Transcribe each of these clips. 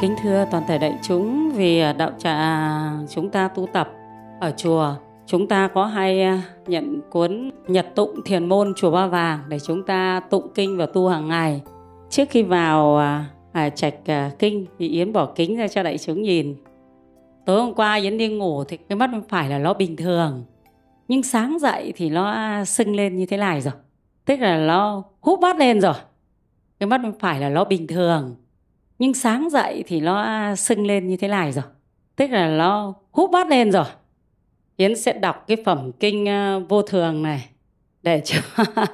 Kính thưa toàn thể đại chúng, vì à, đạo trà chúng ta tu tập ở chùa, chúng ta có hay à, nhận cuốn Nhật tụng thiền môn chùa Ba Vàng để chúng ta tụng kinh và tu hàng ngày. Trước khi vào à, à trạch à, kinh thì Yến bỏ kính ra cho đại chúng nhìn. Tối hôm qua Yến đi ngủ thì cái mắt bên phải là nó bình thường. Nhưng sáng dậy thì nó sưng lên như thế này rồi. Tức là nó hút mắt lên rồi. Cái mắt bên phải là nó bình thường nhưng sáng dậy thì nó sưng lên như thế này rồi tức là nó hút bát lên rồi Yến sẽ đọc cái phẩm kinh ờ, vô thường này để cho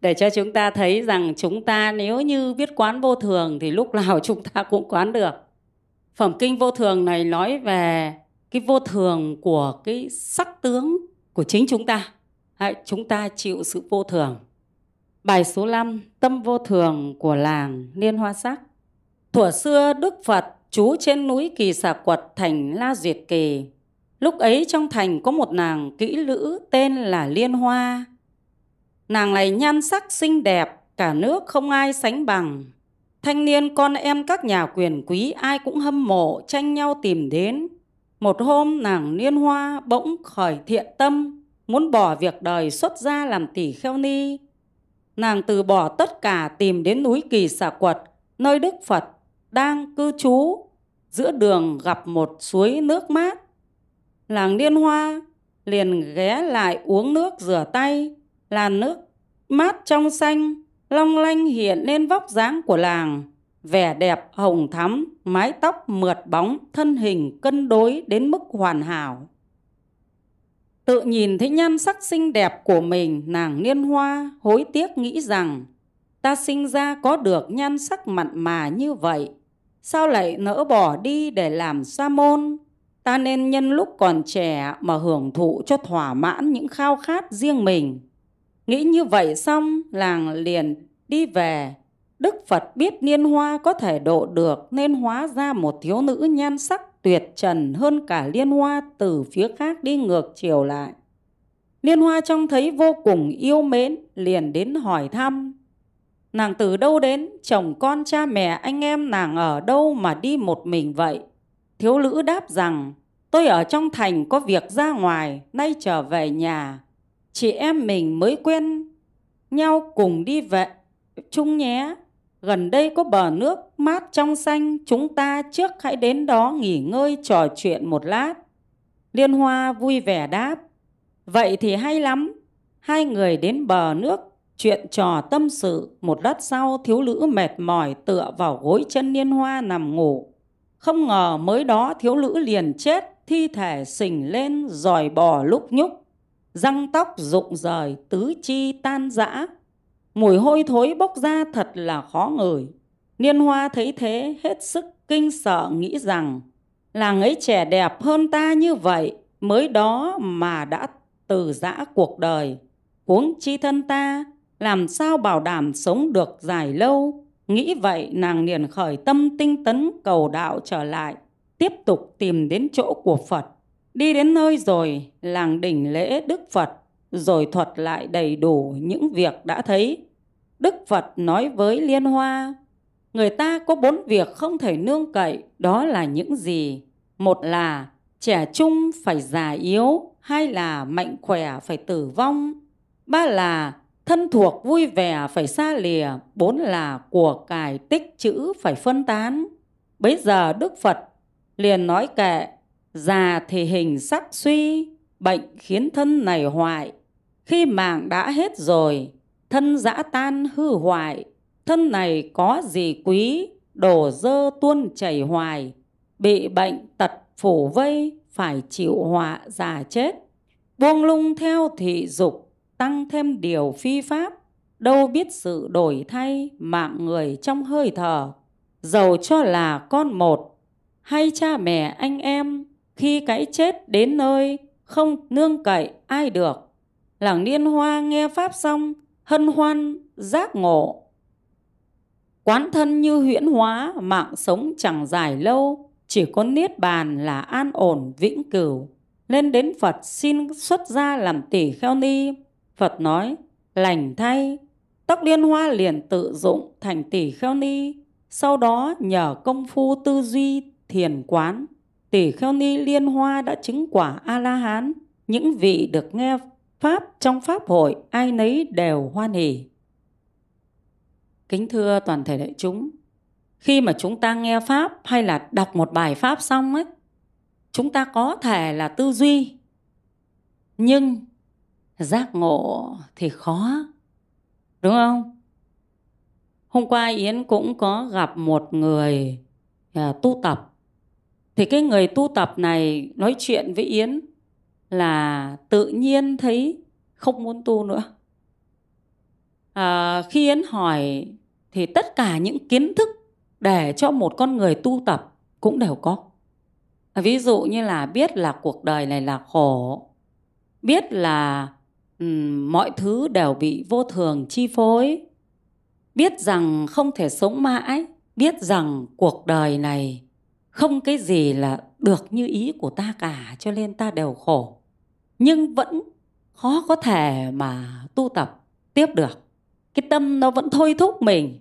để cho chúng ta thấy rằng chúng ta nếu như biết quán vô thường thì lúc nào chúng ta cũng quán được. Phẩm kinh vô thường này nói về cái vô thường của cái sắc tướng của chính chúng ta. Hãy, chúng ta chịu sự vô thường. Bài số 5, tâm vô thường của làng Liên Hoa Sắc. Thuở xưa Đức Phật trú trên núi Kỳ Xà Quật thành La Duyệt Kỳ. Lúc ấy trong thành có một nàng kỹ lữ tên là Liên Hoa. Nàng này nhan sắc xinh đẹp, cả nước không ai sánh bằng. Thanh niên con em các nhà quyền quý ai cũng hâm mộ, tranh nhau tìm đến. Một hôm nàng Liên Hoa bỗng khởi thiện tâm, muốn bỏ việc đời xuất gia làm tỷ kheo ni. Nàng từ bỏ tất cả tìm đến núi Kỳ Xà Quật, nơi Đức Phật đang cư trú giữa đường gặp một suối nước mát. Làng Liên Hoa liền ghé lại uống nước rửa tay, làn nước mát trong xanh, long lanh hiện lên vóc dáng của làng, vẻ đẹp hồng thắm, mái tóc mượt bóng, thân hình cân đối đến mức hoàn hảo. Tự nhìn thấy nhan sắc xinh đẹp của mình, nàng Liên Hoa hối tiếc nghĩ rằng ta sinh ra có được nhan sắc mặn mà như vậy sao lại nỡ bỏ đi để làm sa môn? Ta nên nhân lúc còn trẻ mà hưởng thụ cho thỏa mãn những khao khát riêng mình. Nghĩ như vậy xong, làng liền đi về. Đức phật biết niên hoa có thể độ được nên hóa ra một thiếu nữ nhan sắc tuyệt trần hơn cả liên hoa từ phía khác đi ngược chiều lại. Liên hoa trông thấy vô cùng yêu mến liền đến hỏi thăm. Nàng từ đâu đến, chồng con cha mẹ anh em nàng ở đâu mà đi một mình vậy? Thiếu lữ đáp rằng, tôi ở trong thành có việc ra ngoài, nay trở về nhà. Chị em mình mới quen nhau cùng đi về chung nhé. Gần đây có bờ nước mát trong xanh, chúng ta trước hãy đến đó nghỉ ngơi trò chuyện một lát. Liên Hoa vui vẻ đáp, vậy thì hay lắm. Hai người đến bờ nước Chuyện trò tâm sự, một lát sau thiếu nữ mệt mỏi tựa vào gối chân niên hoa nằm ngủ. Không ngờ mới đó thiếu nữ liền chết, thi thể sình lên, dòi bò lúc nhúc. Răng tóc rụng rời, tứ chi tan rã. Mùi hôi thối bốc ra thật là khó ngửi. Niên hoa thấy thế hết sức kinh sợ nghĩ rằng làng ấy trẻ đẹp hơn ta như vậy mới đó mà đã từ giã cuộc đời. Huống chi thân ta làm sao bảo đảm sống được dài lâu. Nghĩ vậy nàng liền khởi tâm tinh tấn cầu đạo trở lại, tiếp tục tìm đến chỗ của Phật. Đi đến nơi rồi, làng đỉnh lễ Đức Phật, rồi thuật lại đầy đủ những việc đã thấy. Đức Phật nói với Liên Hoa, người ta có bốn việc không thể nương cậy, đó là những gì? Một là trẻ trung phải già yếu, hai là mạnh khỏe phải tử vong, ba là thân thuộc vui vẻ phải xa lìa, bốn là của cải tích chữ phải phân tán. Bây giờ Đức Phật liền nói kệ, già thì hình sắc suy, bệnh khiến thân này hoại. Khi mạng đã hết rồi, thân dã tan hư hoại, thân này có gì quý, đổ dơ tuôn chảy hoài, bị bệnh tật phủ vây, phải chịu họa già chết. Buông lung theo thị dục, tăng thêm điều phi pháp, đâu biết sự đổi thay mạng người trong hơi thở. Dầu cho là con một, hay cha mẹ anh em khi cái chết đến nơi không nương cậy ai được. Làng niên hoa nghe pháp xong, hân hoan, giác ngộ. Quán thân như huyễn hóa, mạng sống chẳng dài lâu, chỉ có niết bàn là an ổn, vĩnh cửu. Lên đến phật xin xuất gia làm tỷ kheo ni Phật nói, lành thay, tóc liên hoa liền tự dụng thành tỷ kheo ni, sau đó nhờ công phu tư duy thiền quán tỷ kheo ni liên hoa đã chứng quả a la hán những vị được nghe pháp trong pháp hội ai nấy đều hoan hỉ kính thưa toàn thể đại chúng khi mà chúng ta nghe pháp hay là đọc một bài pháp xong ấy chúng ta có thể là tư duy nhưng giác ngộ thì khó đúng không? Hôm qua yến cũng có gặp một người à, tu tập. Thì cái người tu tập này nói chuyện với yến là tự nhiên thấy không muốn tu nữa. À, khi yến hỏi thì tất cả những kiến thức để cho một con người tu tập cũng đều có. Ví dụ như là biết là cuộc đời này là khổ biết là Ừ, mọi thứ đều bị vô thường chi phối. Biết rằng không thể sống mãi, biết rằng cuộc đời này không cái gì là được như ý của ta cả, cho nên ta đều khổ. Nhưng vẫn khó có thể mà tu tập tiếp được. Cái tâm nó vẫn thôi thúc mình,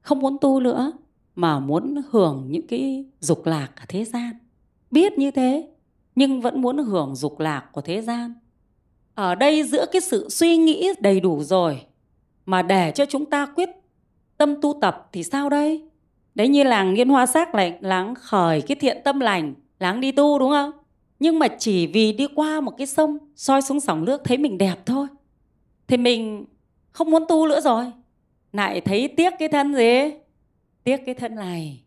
không muốn tu nữa, mà muốn hưởng những cái dục lạc ở thế gian. Biết như thế, nhưng vẫn muốn hưởng dục lạc của thế gian ở đây giữa cái sự suy nghĩ đầy đủ rồi, mà để cho chúng ta quyết tâm tu tập thì sao đây? Đấy như làng liên hoa sắc này láng khởi cái thiện tâm lành, láng đi tu, đúng không? Nhưng mà chỉ vì đi qua một cái sông, soi xuống sóng nước thấy mình đẹp thôi. Thì mình không muốn tu nữa rồi. Lại thấy tiếc cái thân gì? Tiếc cái thân này.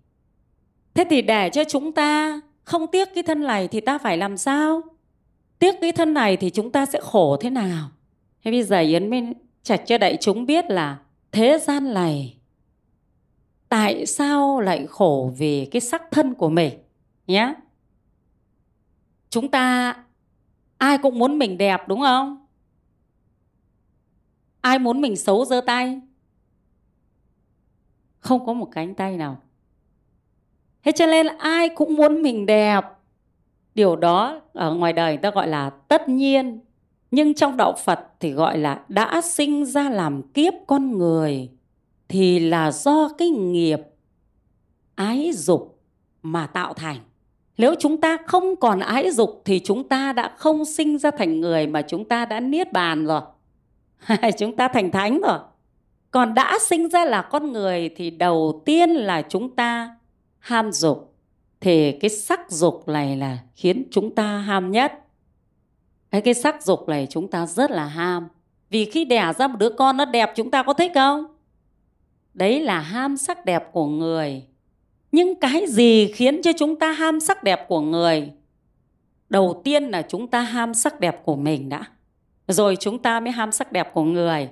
Thế thì để cho chúng ta không tiếc cái thân này thì ta phải làm sao? Tiếc cái thân này thì chúng ta sẽ khổ thế nào? Thế bây giờ yến mới trạch cho đại chúng biết là thế gian này tại sao lại khổ vì cái sắc thân của mình nhé chúng ta ai cũng muốn mình đẹp, đúng không? Ai muốn mình xấu giơ tay? Không có một cánh tay nào. Thế cho nên ai cũng muốn mình đẹp điều đó ở ngoài đời người ta gọi là tất nhiên, nhưng trong đạo phật thì gọi là đã sinh ra làm kiếp con người thì là do cái nghiệp ái dục mà tạo thành. Nếu chúng ta không còn ái dục thì chúng ta đã không sinh ra thành người mà chúng ta đã niết bàn rồi. Chúng ta thành thánh rồi. Còn đã sinh ra là con người thì đầu tiên là chúng ta ham dục thì cái sắc dục này là khiến chúng ta ham nhất. Cái cái sắc dục này chúng ta rất là ham. Vì khi đẻ ra một đứa con nó đẹp, chúng ta có thích không? Đấy là ham sắc đẹp của người. Nhưng cái gì khiến cho chúng ta ham sắc đẹp của người? Đầu tiên là chúng ta ham sắc đẹp của mình đã. Rồi chúng ta mới ham sắc đẹp của người.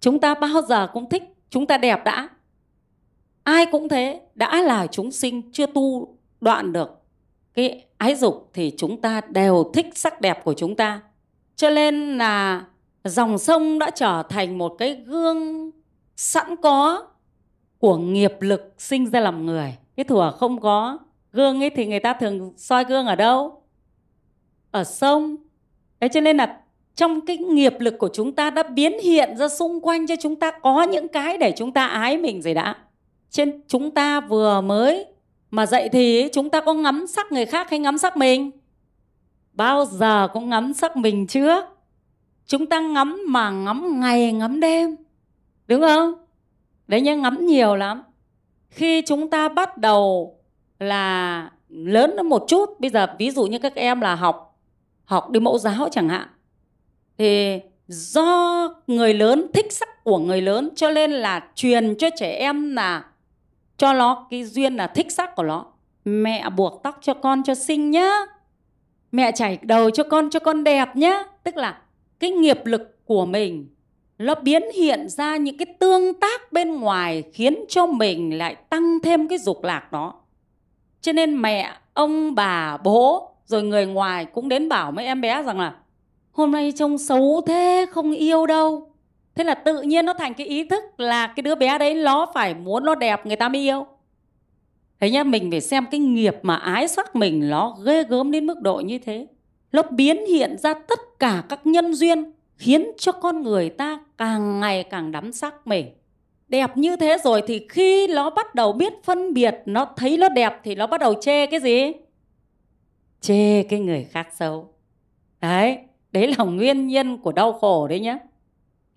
Chúng ta bao giờ cũng thích chúng ta đẹp đã. Ai cũng thế, đã là chúng sinh, chưa tu đoạn được cái ái dục thì chúng ta đều thích sắc đẹp của chúng ta. Cho nên là dòng sông đã trở thành một cái gương sẵn có của nghiệp lực sinh ra làm người. Cái thủa không có gương ấy thì người ta thường soi gương ở đâu? Ở sông. Thế cho nên là trong cái nghiệp lực của chúng ta đã biến hiện ra xung quanh cho chúng ta có những cái để chúng ta ái mình rồi đã. Trên chúng ta vừa mới mà dạy thì chúng ta có ngắm sắc người khác hay ngắm sắc mình? Bao giờ cũng ngắm sắc mình trước. Chúng ta ngắm mà ngắm ngày, ngắm đêm. Đúng không? Đấy nhá, ngắm nhiều lắm. Khi chúng ta bắt đầu là lớn hơn một chút, bây giờ ví dụ như các em là học học đi mẫu giáo chẳng hạn, thì do người lớn, thích sắc của người lớn, cho nên là truyền cho trẻ em là cho nó cái duyên là thích sắc của nó mẹ buộc tóc cho con cho xinh nhá. Mẹ chảy đầu cho con cho con đẹp nhá. Tức là cái nghiệp lực của mình nó biến hiện ra những cái tương tác bên ngoài khiến cho mình lại tăng thêm cái dục lạc đó. Cho nên mẹ, ông, bà, bố, rồi người ngoài cũng đến bảo mấy em bé rằng là, hôm nay trông xấu thế, không yêu đâu thế là tự nhiên nó thành cái ý thức là cái đứa bé đấy nó phải muốn nó đẹp, người ta mới yêu. Thế nhá, mình phải xem cái nghiệp mà ái sắc mình nó ghê gớm đến mức độ như thế. Nó biến hiện ra tất cả các nhân duyên, khiến cho con người ta càng ngày càng đắm sắc mình. Đẹp như thế rồi thì khi nó bắt đầu biết phân biệt, nó thấy nó đẹp thì nó bắt đầu chê cái gì? Chê cái người khác xấu. Đấy đấy là nguyên nhân của đau khổ đấy nhé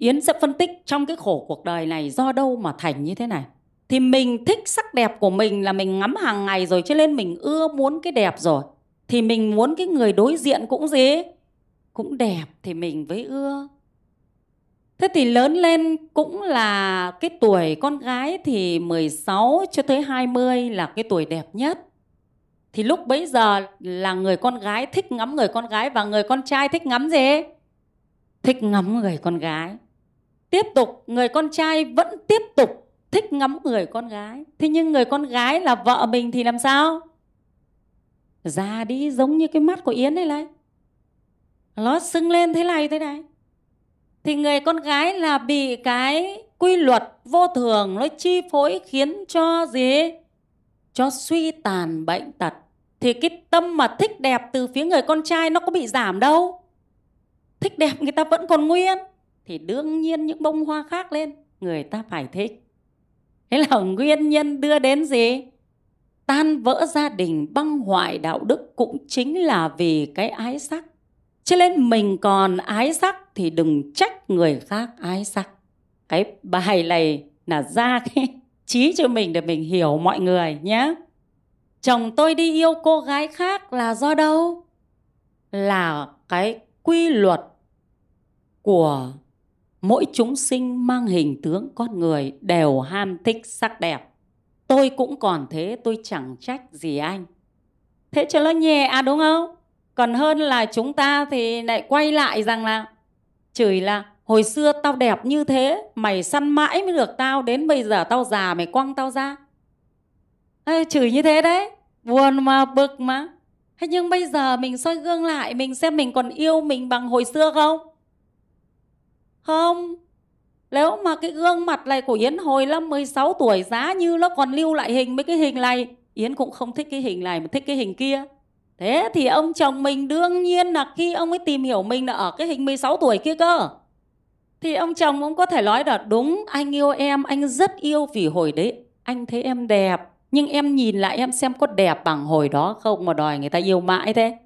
yến sẽ phân tích trong cái khổ cuộc đời này do đâu mà thành như thế này thì mình thích sắc đẹp của mình là mình ngắm hàng ngày rồi cho nên mình ưa muốn cái đẹp rồi thì mình muốn cái người đối diện cũng gì cũng đẹp thì mình mới ưa Thế thì lớn lên cũng là cái tuổi con gái thì 16 cho tới 20 là cái tuổi đẹp nhất. Thì lúc bấy giờ là người con gái thích ngắm người con gái và người con trai thích ngắm gì? Thích ngắm người con gái. Tiếp tục, người con trai vẫn tiếp tục thích ngắm người con gái. Thế nhưng người con gái là vợ mình thì làm sao? Già đi giống như cái mắt của Yến này này. Nó sưng lên thế này thế này thì người con gái là bị cái quy luật vô thường nó chi phối khiến cho gì cho suy tàn bệnh tật thì cái tâm mà thích đẹp từ phía người con trai nó có bị giảm đâu thích đẹp người ta vẫn còn nguyên thì đương nhiên những bông hoa khác lên, người ta phải thích thế là nguyên nhân đưa đến gì tan vỡ gia đình, băng hoại đạo đức cũng chính là vì cái ái sắc cho nên mình còn ái sắc thì đừng trách người khác ái sắc. Cái bài này là ra cái trí cho mình để mình hiểu mọi người nhé. Chồng tôi đi yêu cô gái khác là do đâu? Là cái quy luật của mỗi chúng sinh mang hình tướng con người đều ham thích sắc đẹp. Tôi cũng còn thế, tôi chẳng trách gì anh. Thế cho nó nhẹ à đúng không? còn hơn là chúng ta thì lại quay lại rằng là chửi là hồi xưa tao đẹp như thế mày săn mãi mới được tao đến bây giờ tao già mày quăng tao ra Ê, chửi như thế đấy buồn mà bực mà thế nhưng bây giờ mình soi gương lại mình xem mình còn yêu mình bằng hồi xưa không không nếu mà cái gương mặt này của Yến hồi năm 16 tuổi giá như nó còn lưu lại hình mấy cái hình này Yến cũng không thích cái hình này mà thích cái hình kia Thế thì ông chồng mình đương nhiên là khi ông ấy tìm hiểu mình là ở cái hình 16 tuổi kia cơ. Thì ông chồng cũng có thể nói là đúng anh yêu em, anh rất yêu vì hồi đấy anh thấy em đẹp. Nhưng em nhìn lại em xem có đẹp bằng hồi đó không mà đòi người ta yêu mãi thế.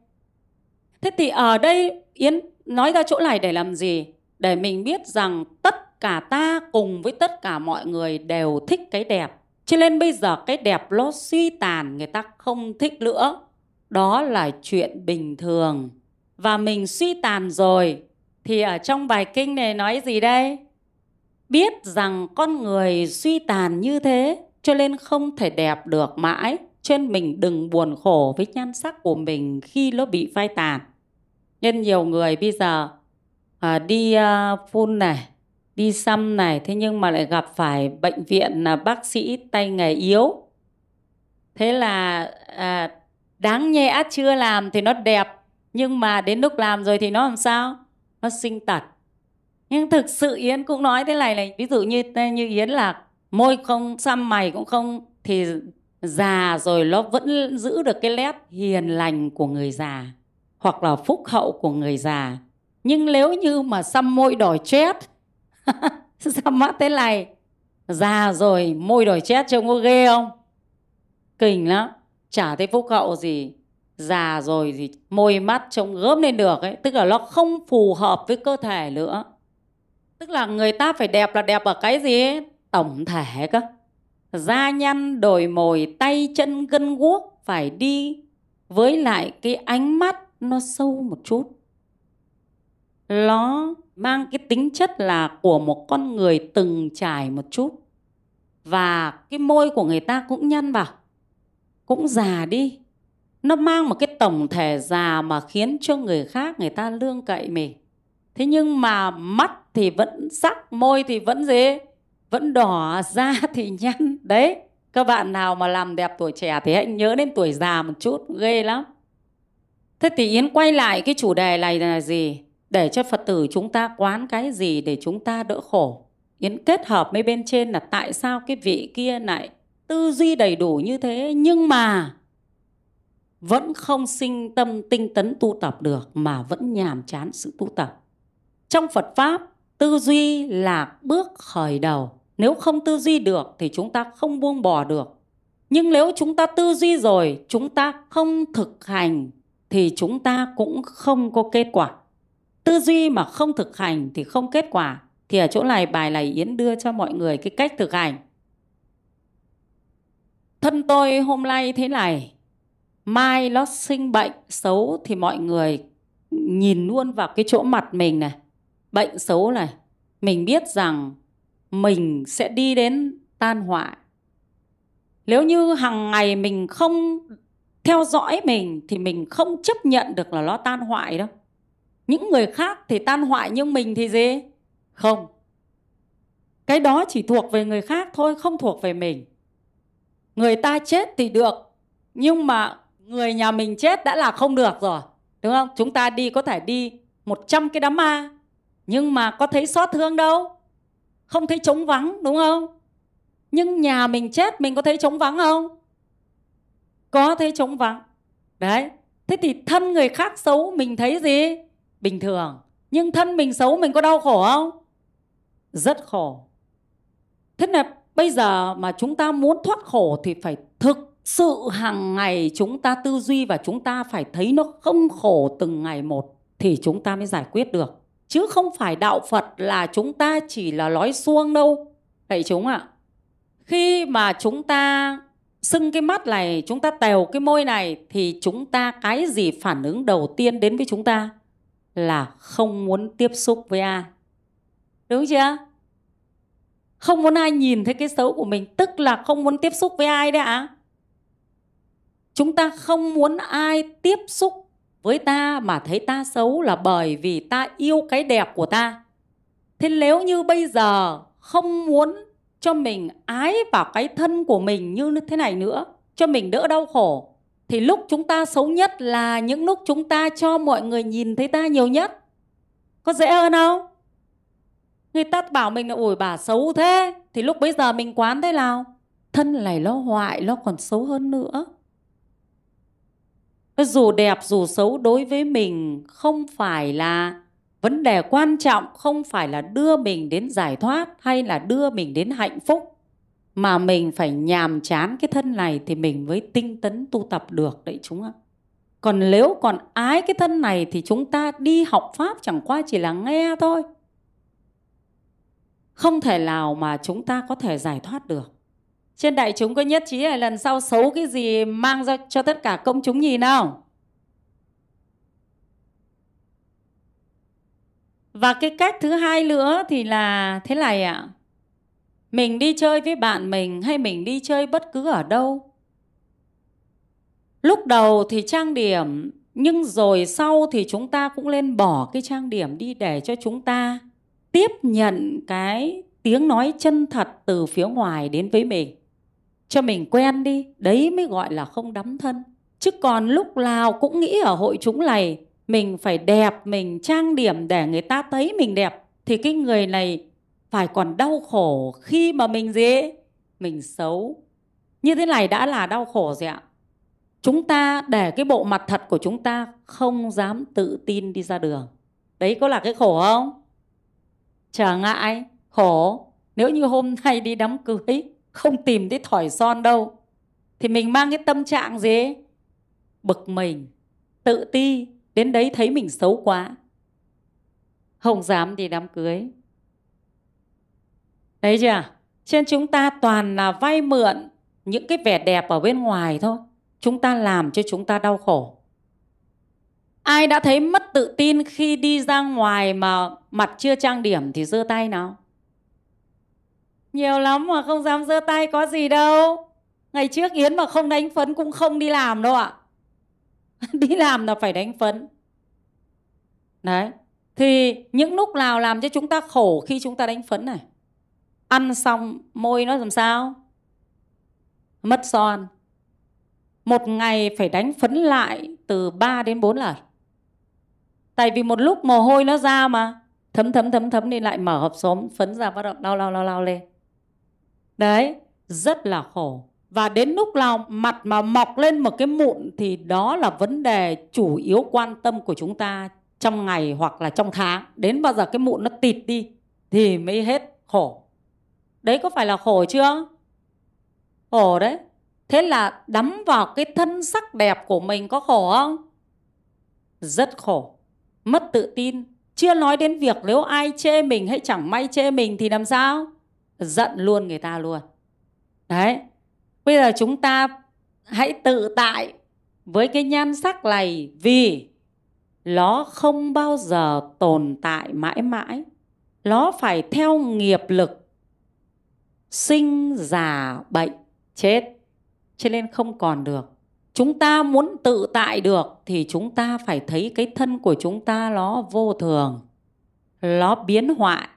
Thế thì ở đây Yến nói ra chỗ này để làm gì? Để mình biết rằng tất cả ta cùng với tất cả mọi người đều thích cái đẹp. Cho nên bây giờ cái đẹp nó suy tàn, người ta không thích nữa. Đó là chuyện bình thường. Và mình suy tàn rồi, thì ở trong bài kinh này nói gì đây? Biết rằng con người suy tàn như thế, cho nên không thể đẹp được mãi. Cho nên mình đừng buồn khổ với nhan sắc của mình khi nó bị phai tàn. Nhân nhiều người bây giờ à, đi uh, phun này đi xăm này thế nhưng mà lại gặp phải bệnh viện là bác sĩ tay nghề yếu. Thế là à, đáng nhẽ chưa làm thì nó đẹp nhưng mà đến lúc làm rồi thì nó làm sao? Nó sinh tật. Nhưng thực sự yến cũng nói thế này này ví dụ như như yến là môi không xăm mày cũng không thì già rồi nó vẫn giữ được cái nét hiền lành của người già hoặc là phúc hậu của người già nhưng nếu như mà xăm môi đòi chết xăm mắt thế này, già rồi, môi đòi chết trông có ghê không? Kinh lắm. Chả thấy phúc hậu gì. Già rồi thì môi mắt trông gớm lên được ấy. Tức là nó không phù hợp với cơ thể nữa. Tức là người ta phải đẹp là đẹp ở cái gì ấy? tổng thể cơ. Da nhăn, đồi mồi, tay chân gân guốc phải đi với lại cái ánh mắt nó sâu một chút nó mang cái tính chất là của một con người từng trải một chút. Và cái môi của người ta cũng nhăn vào, cũng già đi. Nó mang một cái tổng thể già mà khiến cho người khác người ta lương cậy mình thế nhưng mà mắt thì vẫn sắc, môi thì vẫn gì? Vẫn đỏ, da thì nhăn. Đấy, các bạn nào mà làm đẹp tuổi trẻ thì hãy nhớ đến tuổi già một chút, ghê lắm. Thế thì yến quay lại cái chủ đề này là gì? Để cho phật tử chúng ta quán cái gì để chúng ta đỡ khổ? Yến kết hợp mấy bên trên là tại sao cái vị kia lại tư duy đầy đủ như thế nhưng mà vẫn không sinh tâm tinh tấn tu tập được mà vẫn nhàm chán sự tu tập. Trong Phật Pháp, tư duy là bước khởi đầu, nếu không tư duy được thì chúng ta không buông bỏ được. Nhưng nếu chúng ta tư duy rồi chúng ta không thực hành thì chúng ta cũng không có kết quả tư duy mà không thực hành thì không kết quả, thì ở chỗ này bài này yến đưa cho mọi người cái cách thực hành. Thân tôi hôm nay thế này, mai nó sinh bệnh xấu thì mọi người nhìn luôn vào cái chỗ mặt mình này. Bệnh xấu này, mình biết rằng mình sẽ đi đến tan hoại. Nếu như hàng ngày mình không theo dõi mình thì mình không chấp nhận được là nó tan hoại đâu những người khác thì tan hoại nhưng mình thì gì? Không. Cái đó chỉ thuộc về người khác thôi, không thuộc về mình. Người ta chết thì được, nhưng mà người nhà mình chết đã là không được rồi, đúng không? Chúng ta đi có thể đi 100 cái đám ma, nhưng mà có thấy xót thương đâu? Không thấy trống vắng, đúng không? Nhưng nhà mình chết, mình có thấy trống vắng không? Có thấy trống vắng. Đấy. Thế thì thân người khác xấu, mình thấy gì? Bình thường. Nhưng thân mình xấu mình có đau khổ không? Rất khổ. Thế là bây giờ mà chúng ta muốn thoát khổ thì phải thực sự hàng ngày chúng ta tư duy và chúng ta phải thấy nó không khổ từng ngày một thì chúng ta mới giải quyết được. Chứ không phải đạo phật là chúng ta chỉ là nói xuông đâu. Vậy chúng ạ à, khi mà chúng ta sưng cái mắt này chúng ta tèo cái môi này thì chúng ta cái gì phản ứng đầu tiên đến với chúng ta? Là không muốn tiếp xúc với ai. Đúng chưa? Không muốn ai nhìn thấy cái xấu của mình, tức là không muốn tiếp xúc với ai đấy ạ. À? chúng ta không muốn ai tiếp xúc với ta mà thấy ta xấu là bởi vì ta yêu cái đẹp của ta. Thế nếu như bây giờ không muốn cho mình ái vào cái thân của mình như thế này nữa, cho mình đỡ đau khổ thì lúc chúng ta xấu nhất là những lúc chúng ta cho mọi người nhìn thấy ta nhiều nhất. Có dễ hơn không? Người ta bảo mình là ủi bà xấu thế. Thì lúc bây giờ mình quán thế nào? Thân này nó hoại nó còn xấu hơn nữa. Dù đẹp, dù xấu đối với mình không phải là vấn đề quan trọng, không phải là đưa mình đến giải thoát hay là đưa mình đến hạnh phúc mà mình phải nhàm chán cái thân này thì mình mới tinh tấn tu tập được đấy chúng ạ. Còn nếu còn ái cái thân này thì chúng ta đi học pháp chẳng qua chỉ là nghe thôi. Không thể nào mà chúng ta có thể giải thoát được. Trên đại chúng có nhất trí là lần sau xấu cái gì mang ra cho tất cả công chúng nhìn nào và cái cách thứ hai nữa thì là thế này ạ mình đi chơi với bạn mình hay mình đi chơi bất cứ ở đâu? Lúc đầu thì trang điểm, nhưng rồi sau thì chúng ta cũng lên bỏ cái trang điểm đi để cho chúng ta tiếp nhận cái tiếng nói chân thật từ phía ngoài đến với mình. Cho mình quen đi, đấy mới gọi là không đắm thân. Chứ còn lúc nào cũng nghĩ ở hội chúng này, mình phải đẹp, mình trang điểm để người ta thấy mình đẹp, thì cái người này phải còn đau khổ khi mà mình gì? Mình xấu. Như thế này đã là đau khổ rồi ạ. Chúng ta để cái bộ mặt thật của chúng ta không dám tự tin đi ra đường. Đấy có là cái khổ không? Trở ngại. Khổ. Nếu như hôm nay đi đám cưới, không tìm thấy thỏi son đâu, thì mình mang cái tâm trạng gì? Bực mình, tự ti, đến đấy thấy mình xấu quá. Không dám đi đám cưới đấy chưa? Trên chúng ta toàn là vay mượn những cái vẻ đẹp ở bên ngoài thôi. Chúng ta làm cho chúng ta đau khổ. Ai đã thấy mất tự tin khi đi ra ngoài mà mặt chưa trang điểm thì giơ tay nào? Nhiều lắm mà không dám giơ tay có gì đâu. Ngày trước yến mà không đánh phấn cũng không đi làm đâu ạ. Đi làm là phải đánh phấn. Đấy. Thì những lúc nào làm cho chúng ta khổ khi chúng ta đánh phấn này? Ăn xong môi nó làm sao? Mất son. Một ngày phải đánh phấn lại từ 3 đến 4 lần. Tại vì một lúc mồ hôi nó ra mà. Thấm thấm thấm thấm đi lại mở hộp xóm phấn ra bắt đầu lao lao lao lao lên. Đấy, rất là khổ. Và đến lúc nào mặt mà mọc lên một cái mụn thì đó là vấn đề chủ yếu quan tâm của chúng ta trong ngày hoặc là trong tháng. Đến bao giờ cái mụn nó tịt đi thì mới hết khổ đấy có phải là khổ chưa? Khổ đấy. Thế là đắm vào cái thân sắc đẹp của mình có khổ không? Rất khổ. Mất tự tin. Chưa nói đến việc nếu ai chê mình hay chẳng may chê mình thì làm sao? Giận luôn người ta luôn. Đấy. Bây giờ chúng ta hãy tự tại với cái nhan sắc này vì nó không bao giờ tồn tại mãi mãi. Nó phải theo nghiệp lực sinh già bệnh, chết. Cho nên không còn được. Chúng ta muốn tự tại được thì chúng ta phải thấy cái thân của chúng ta nó vô thường, nó biến hoại.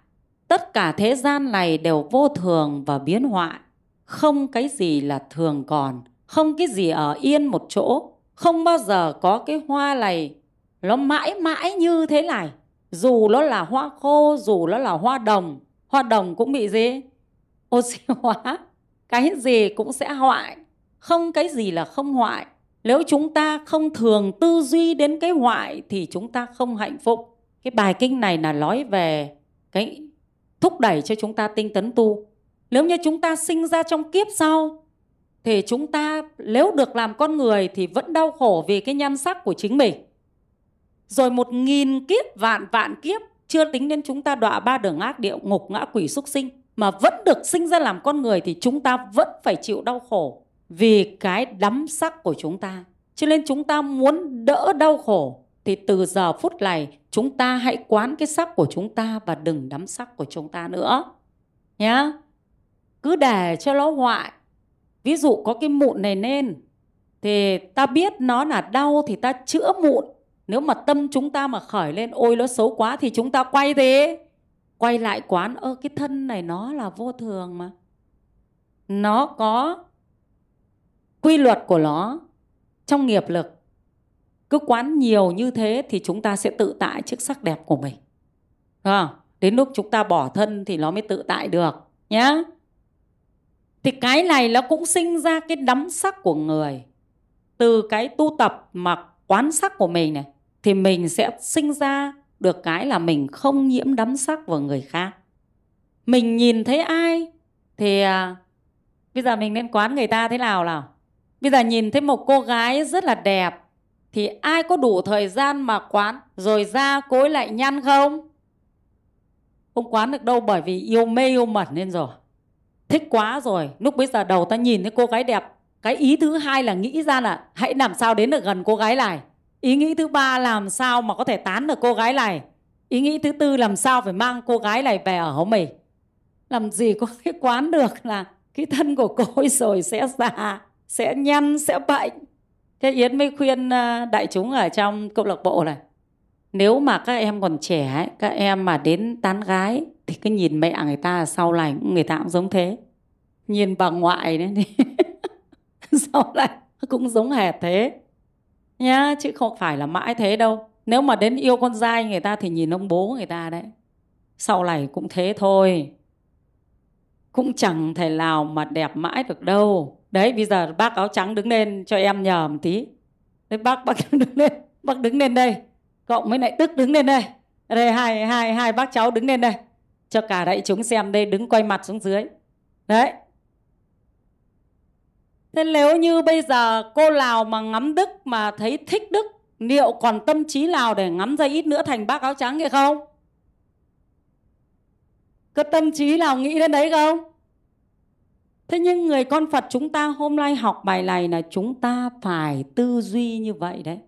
Tất cả thế gian này đều vô thường và biến hoại. Không cái gì là thường còn, không cái gì ở yên một chỗ. Không bao giờ có cái hoa này, nó mãi mãi như thế này. Dù nó là hoa khô, dù nó là hoa đồng hoa đồng cũng bị gì? Oxy hóa, cái gì cũng sẽ hoại. Không cái gì là không hoại. Nếu chúng ta không thường tư duy đến cái hoại thì chúng ta không hạnh phúc. Cái bài kinh này là nói về cái thúc đẩy cho chúng ta tinh tấn tu. Nếu như chúng ta sinh ra trong kiếp sau thì chúng ta nếu được làm con người thì vẫn đau khổ vì cái nhan sắc của chính mình. Rồi một nghìn kiếp, vạn vạn kiếp, chưa tính đến chúng ta đọa ba đường ác địa, ngục, ngã quỷ, súc sinh mà vẫn được sinh ra làm con người thì chúng ta vẫn phải chịu đau khổ vì cái đắm sắc của chúng ta. Cho nên chúng ta muốn đỡ đau khổ thì từ giờ phút này chúng ta hãy quán cái sắc của chúng ta và đừng đắm sắc của chúng ta nữa, nhá. Cứ để cho nó hoại. Ví dụ có cái mụn này nên, thì ta biết nó là đau thì ta chữa mụn. Nếu mà tâm chúng ta mà khởi lên, ôi, nó xấu quá thì chúng ta quay thế quay lại quán ơ cái thân này nó là vô thường mà. Nó có quy luật của nó trong nghiệp lực. Cứ quán nhiều như thế thì chúng ta sẽ tự tại trước sắc đẹp của mình. À, đến lúc chúng ta bỏ thân thì nó mới tự tại được nhé thì cái này nó cũng sinh ra cái đắm sắc của người. Từ cái tu tập mà quán sắc của mình này thì mình sẽ sinh ra được cái là mình không nhiễm đắm sắc vào người khác. Mình nhìn thấy ai thì à, bây giờ mình nên quán người ta thế nào nào? Bây giờ nhìn thấy một cô gái rất là đẹp thì ai có đủ thời gian mà quán? Rồi ra cối lại nhăn không? Không quán được đâu bởi vì yêu mê yêu mẩn nên rồi. Thích quá rồi. Lúc bây giờ đầu ta nhìn thấy cô gái đẹp, cái ý thứ hai là nghĩ ra là hãy làm sao đến được gần cô gái này ý nghĩ thứ ba làm sao mà có thể tán được cô gái này? Ý nghĩ thứ tư làm sao phải mang cô gái này về ở hố mình? Làm gì có cái quán được là cái thân của cô ấy rồi sẽ già sẽ nhăn sẽ bệnh. Thế yến mới khuyên ờ, đại chúng ở trong câu lạc bộ này nếu mà các em còn trẻ ấy, các em mà đến tán gái thì cứ nhìn mẹ người ta sau này người ta cũng giống thế. Nhìn bà ngoại đấy sau này cũng giống hệt thế nhá, chứ không phải là mãi thế đâu. Nếu mà đến yêu con trai người ta thì nhìn ông bố người ta đấy. Sau này cũng thế thôi. Cũng chẳng thể nào mà đẹp mãi được đâu. Đấy, bây giờ bác áo trắng đứng lên cho em nhờ một tí. Đấy, bác bác đứng lên. Bác đứng lên đây. Cộng với lại tức đứng lên đây. Đây, hai hai hai bác cháu đứng lên đây. Cho cả đại chúng xem đây, đứng quay mặt xuống dưới. Đấy thế nếu như bây giờ cô lào mà ngắm đức, mà thấy thích đức, liệu còn tâm trí nào để ngắm ra ít nữa thành bác áo trắng hay không? Có tâm trí nào nghĩ đến đấy không? Thế nhưng người con phật chúng ta hôm nay học bài này là chúng ta phải tư duy như vậy đấy.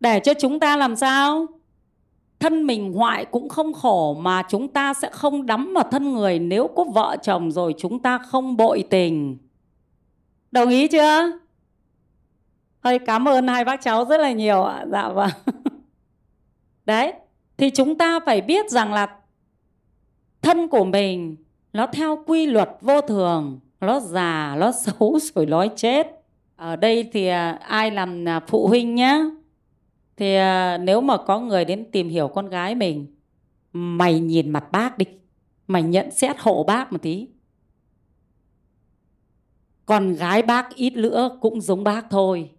Để cho chúng ta làm sao? Thân mình hoại cũng không khổ mà chúng ta sẽ không đắm vào thân người. Nếu có vợ chồng rồi chúng ta không bội tình đồng ý chưa? Hơi cảm ơn hai bác cháu rất là nhiều ạ. Dạ vâng. Đấy, thì chúng ta phải biết rằng là thân của mình nó theo quy luật vô thường, nó già, nó xấu rồi nó chết. Ở đây thì à, ai làm à, phụ huynh nhá, thì à, nếu mà có người đến tìm hiểu con gái mình, mày nhìn mặt bác đi, mày nhận xét hộ bác một tí con gái bác ít nữa cũng giống bác thôi.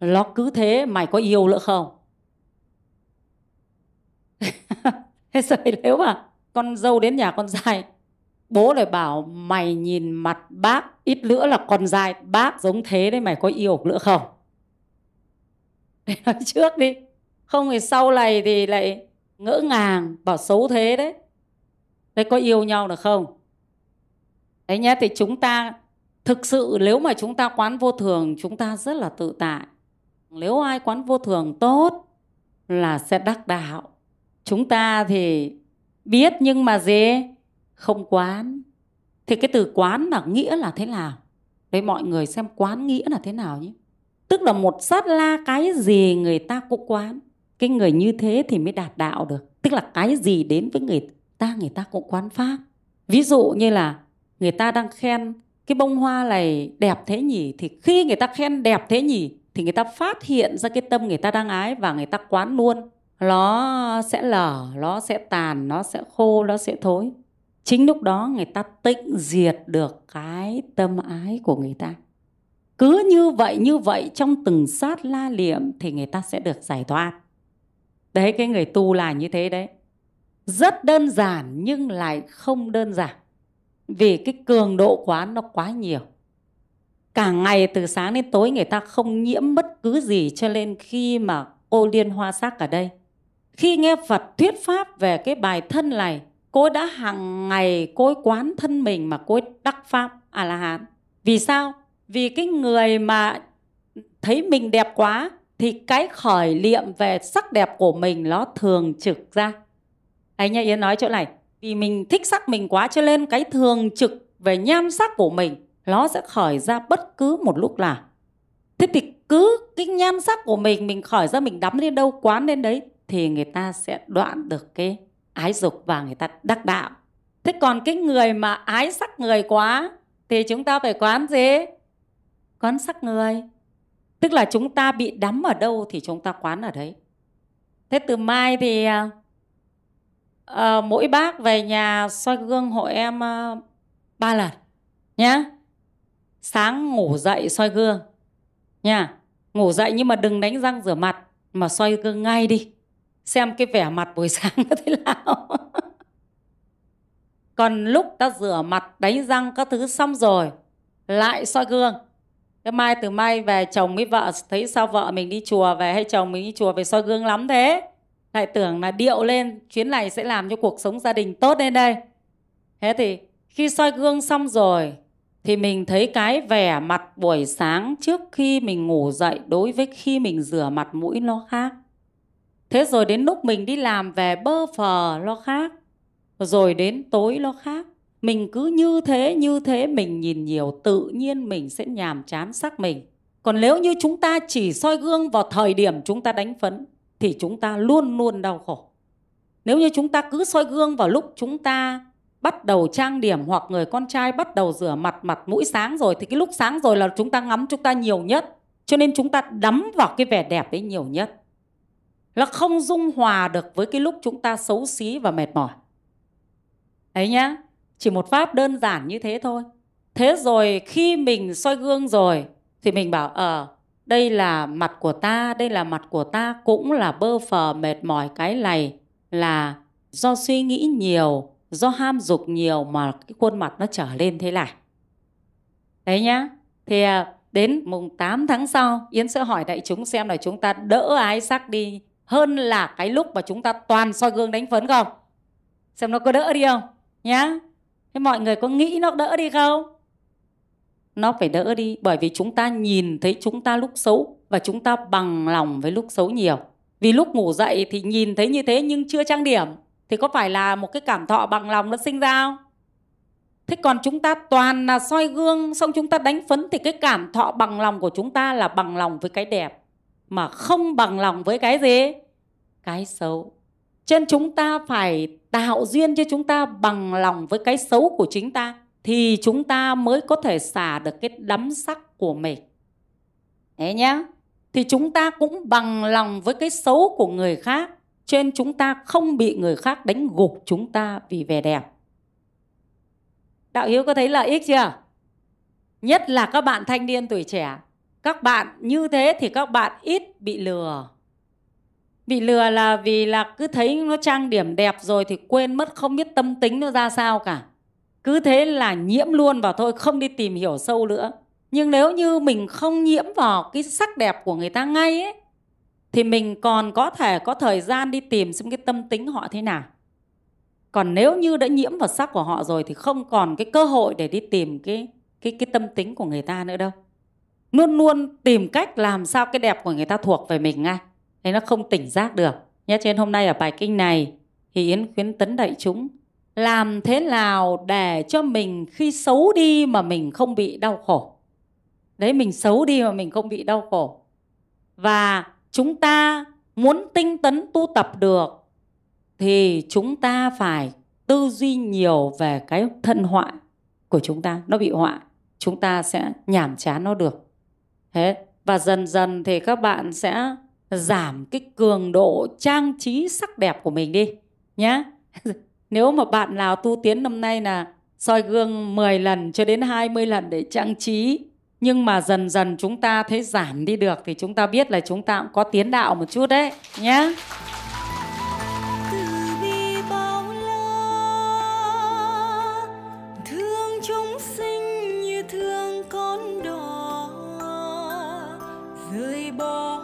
Nó cứ thế, mày có yêu nữa không? Thế rồi nếu mà. Con dâu đến nhà con trai bố lại bảo, mày nhìn mặt bác ít nữa là con trai bác giống thế đấy, mày có yêu nữa không? Để nói trước đi. Không thì sau này thì lại ngỡ ngàng, bảo xấu thế đấy. Đấy, có yêu nhau được không? Ấy nhé, thì chúng ta, thực sự nếu mà chúng ta quán vô thường, chúng ta rất là tự tại. Nếu ai quán vô thường tốt là sẽ đắc đạo. Chúng ta thì biết nhưng mà gì? Không quán. Thì cái từ quán là nghĩa là thế nào? Đấy, mọi người xem quán nghĩa là thế nào nhé. Tức là một sát la cái gì người ta cũng quán. Cái người như thế thì mới đạt đạo được. Tức là cái gì đến với người ta người ta cũng quán pháp. Ví dụ như là người ta đang khen cái bông hoa này đẹp thế nhỉ? Thì khi người ta khen đẹp thế nhỉ, thì người ta phát hiện ra cái tâm người ta đang ái và người ta quán luôn. Nó sẽ lở nó sẽ tàn nó sẽ khô nó sẽ thối. Chính lúc đó người ta tịnh diệt được cái tâm ái của người ta. Cứ như vậy như vậy, trong từng sát la liệm thì người ta sẽ được giải thoát. Đấy, cái người tu là như thế đấy. Rất đơn giản nhưng lại không đơn giản vì cái cường độ quán nó quá nhiều. Cả ngày từ sáng đến tối người ta không nhiễm bất cứ gì cho nên khi mà cô liên hoa sắc ở đây, khi nghe phật thuyết pháp về cái bài thân này, cô đã hàng ngày, cô quán thân mình mà cô đắc pháp a la hán vì sao? Vì cái người mà thấy mình đẹp quá thì cái khởi niệm về sắc đẹp của mình nó thường trực ra. Anh nha yến nói chỗ này vì mình thích sắc mình quá cho nên cái thường trực về nhan sắc của mình, nó sẽ khởi ra bất cứ một lúc nào. Thế thì cứ cái nhan sắc của mình mình khởi ra, mình đắm lên đâu, quán lên đấy thì người ta sẽ đoạn được cái ái dục và người ta đắc đạo. Thế còn cái người mà ái sắc người quá thì chúng ta phải quán gì? Quán sắc người. Tức là chúng ta bị đắm ở đâu thì chúng ta quán ở đấy. Thế từ mai thì à, à, mỗi bác về nhà soi gương hộ em uh, ba lần nhá. Sáng ngủ dậy soi gương nha ngủ dậy nhưng mà đừng đánh răng rửa mặt mà soi gương ngay đi. Xem cái vẻ mặt buổi sáng nó thế nào. Còn lúc ta rửa mặt đánh răng các thứ xong rồi lại soi gương. Cái mai từ mai về chồng với vợ thấy sao vợ mình đi chùa về hay chồng mình đi chùa về soi gương lắm thế lại tưởng là điệu lên, chuyến này sẽ làm cho cuộc sống gia đình tốt lên đây. Thế thì khi soi gương xong rồi, thì mình thấy cái vẻ mặt buổi sáng trước khi mình ngủ dậy đối với khi mình rửa mặt mũi nó khác. Thế rồi đến lúc mình đi làm về bơ phờ nó khác, rồi đến tối nó khác. Mình cứ như thế như thế mình nhìn nhiều, tự nhiên mình sẽ nhàm chán sắc mình. Còn nếu như chúng ta chỉ soi gương vào thời điểm chúng ta đánh phấn thì chúng ta luôn luôn đau khổ. Nếu như chúng ta cứ soi gương vào lúc chúng ta bắt đầu trang điểm hoặc người con trai bắt đầu rửa mặt mặt mũi sáng rồi thì cái lúc sáng rồi là chúng ta ngắm chúng ta nhiều nhất. Cho nên chúng ta đắm vào cái vẻ đẹp ấy nhiều nhất. Là không dung hòa được với cái lúc chúng ta xấu xí và mệt mỏi. Đấy nhá chỉ một pháp đơn giản như thế thôi. Thế rồi khi mình soi gương rồi thì mình bảo ờ à, đây là mặt của ta, đây là mặt của ta cũng là bơ phờ mệt mỏi cái này là do suy nghĩ nhiều, do ham dục nhiều mà cái khuôn mặt nó trở lên thế này. Đấy nhá. Thì à, đến mùng 8 tháng sau, Yến sẽ hỏi đại chúng xem là chúng ta đỡ ái sắc đi hơn là cái lúc mà chúng ta toàn soi gương đánh phấn không? Xem nó có đỡ đi không? Nhá. Thế mọi người có nghĩ nó đỡ đi không? Nó phải đỡ đi, bởi vì chúng ta nhìn thấy chúng ta lúc xấu và chúng ta bằng lòng với lúc xấu nhiều. Vì lúc ngủ dậy thì nhìn thấy như thế nhưng chưa trang điểm, thì có phải là một cái cảm thọ bằng lòng nó sinh ra không? Thế còn chúng ta toàn là soi gương, xong chúng ta đánh phấn thì cái cảm thọ bằng lòng của chúng ta là bằng lòng với cái đẹp, mà không bằng lòng với cái gì? Cái xấu. Cho nên chúng ta phải tạo duyên cho chúng ta bằng lòng với cái xấu của chính ta thì chúng ta mới có thể xả được cái đắm sắc của mình. Thế nhá. Thì chúng ta cũng bằng lòng với cái xấu của người khác trên chúng ta không bị người khác đánh gục chúng ta vì vẻ đẹp. Đạo hiếu có thấy lợi ích chưa? Nhất là các bạn thanh niên tuổi trẻ. Các bạn như thế thì các bạn ít bị lừa. Bị lừa là vì là cứ thấy nó trang điểm đẹp rồi thì quên mất, không biết tâm tính nó ra sao cả cứ thế là nhiễm luôn vào thôi, không đi tìm hiểu sâu nữa. Nhưng nếu như mình không nhiễm vào cái sắc đẹp của người ta ngay ấy, thì mình còn có thể có thời gian đi tìm xem cái tâm tính họ thế nào. Còn nếu như đã nhiễm vào sắc của họ rồi thì không còn cái cơ hội để đi tìm cái cái cái tâm tính của người ta nữa đâu. Luôn luôn tìm cách làm sao cái đẹp của người ta thuộc về mình ngay. Thế nó không tỉnh giác được. Nhé, trên hôm nay ở bài kinh này thì yến khuyến tấn đại chúng làm thế nào để cho mình khi xấu đi mà mình không bị đau khổ? Đấy, mình xấu đi mà mình không bị đau khổ. Và chúng ta muốn tinh tấn tu tập được thì chúng ta phải tư duy nhiều về cái thân họa của chúng ta. Nó bị họa, chúng ta sẽ nhảm chán nó được. Thế, và dần dần thì các bạn sẽ giảm cái cường độ trang trí sắc đẹp của mình đi nhé Nếu mà bạn nào tu tiến năm nay là soi gương 10 lần cho đến 20 lần để trang trí, nhưng mà dần dần chúng ta thấy giảm đi được thì chúng ta biết là chúng ta cũng có tiến đạo một chút đấy nhé. Bỏ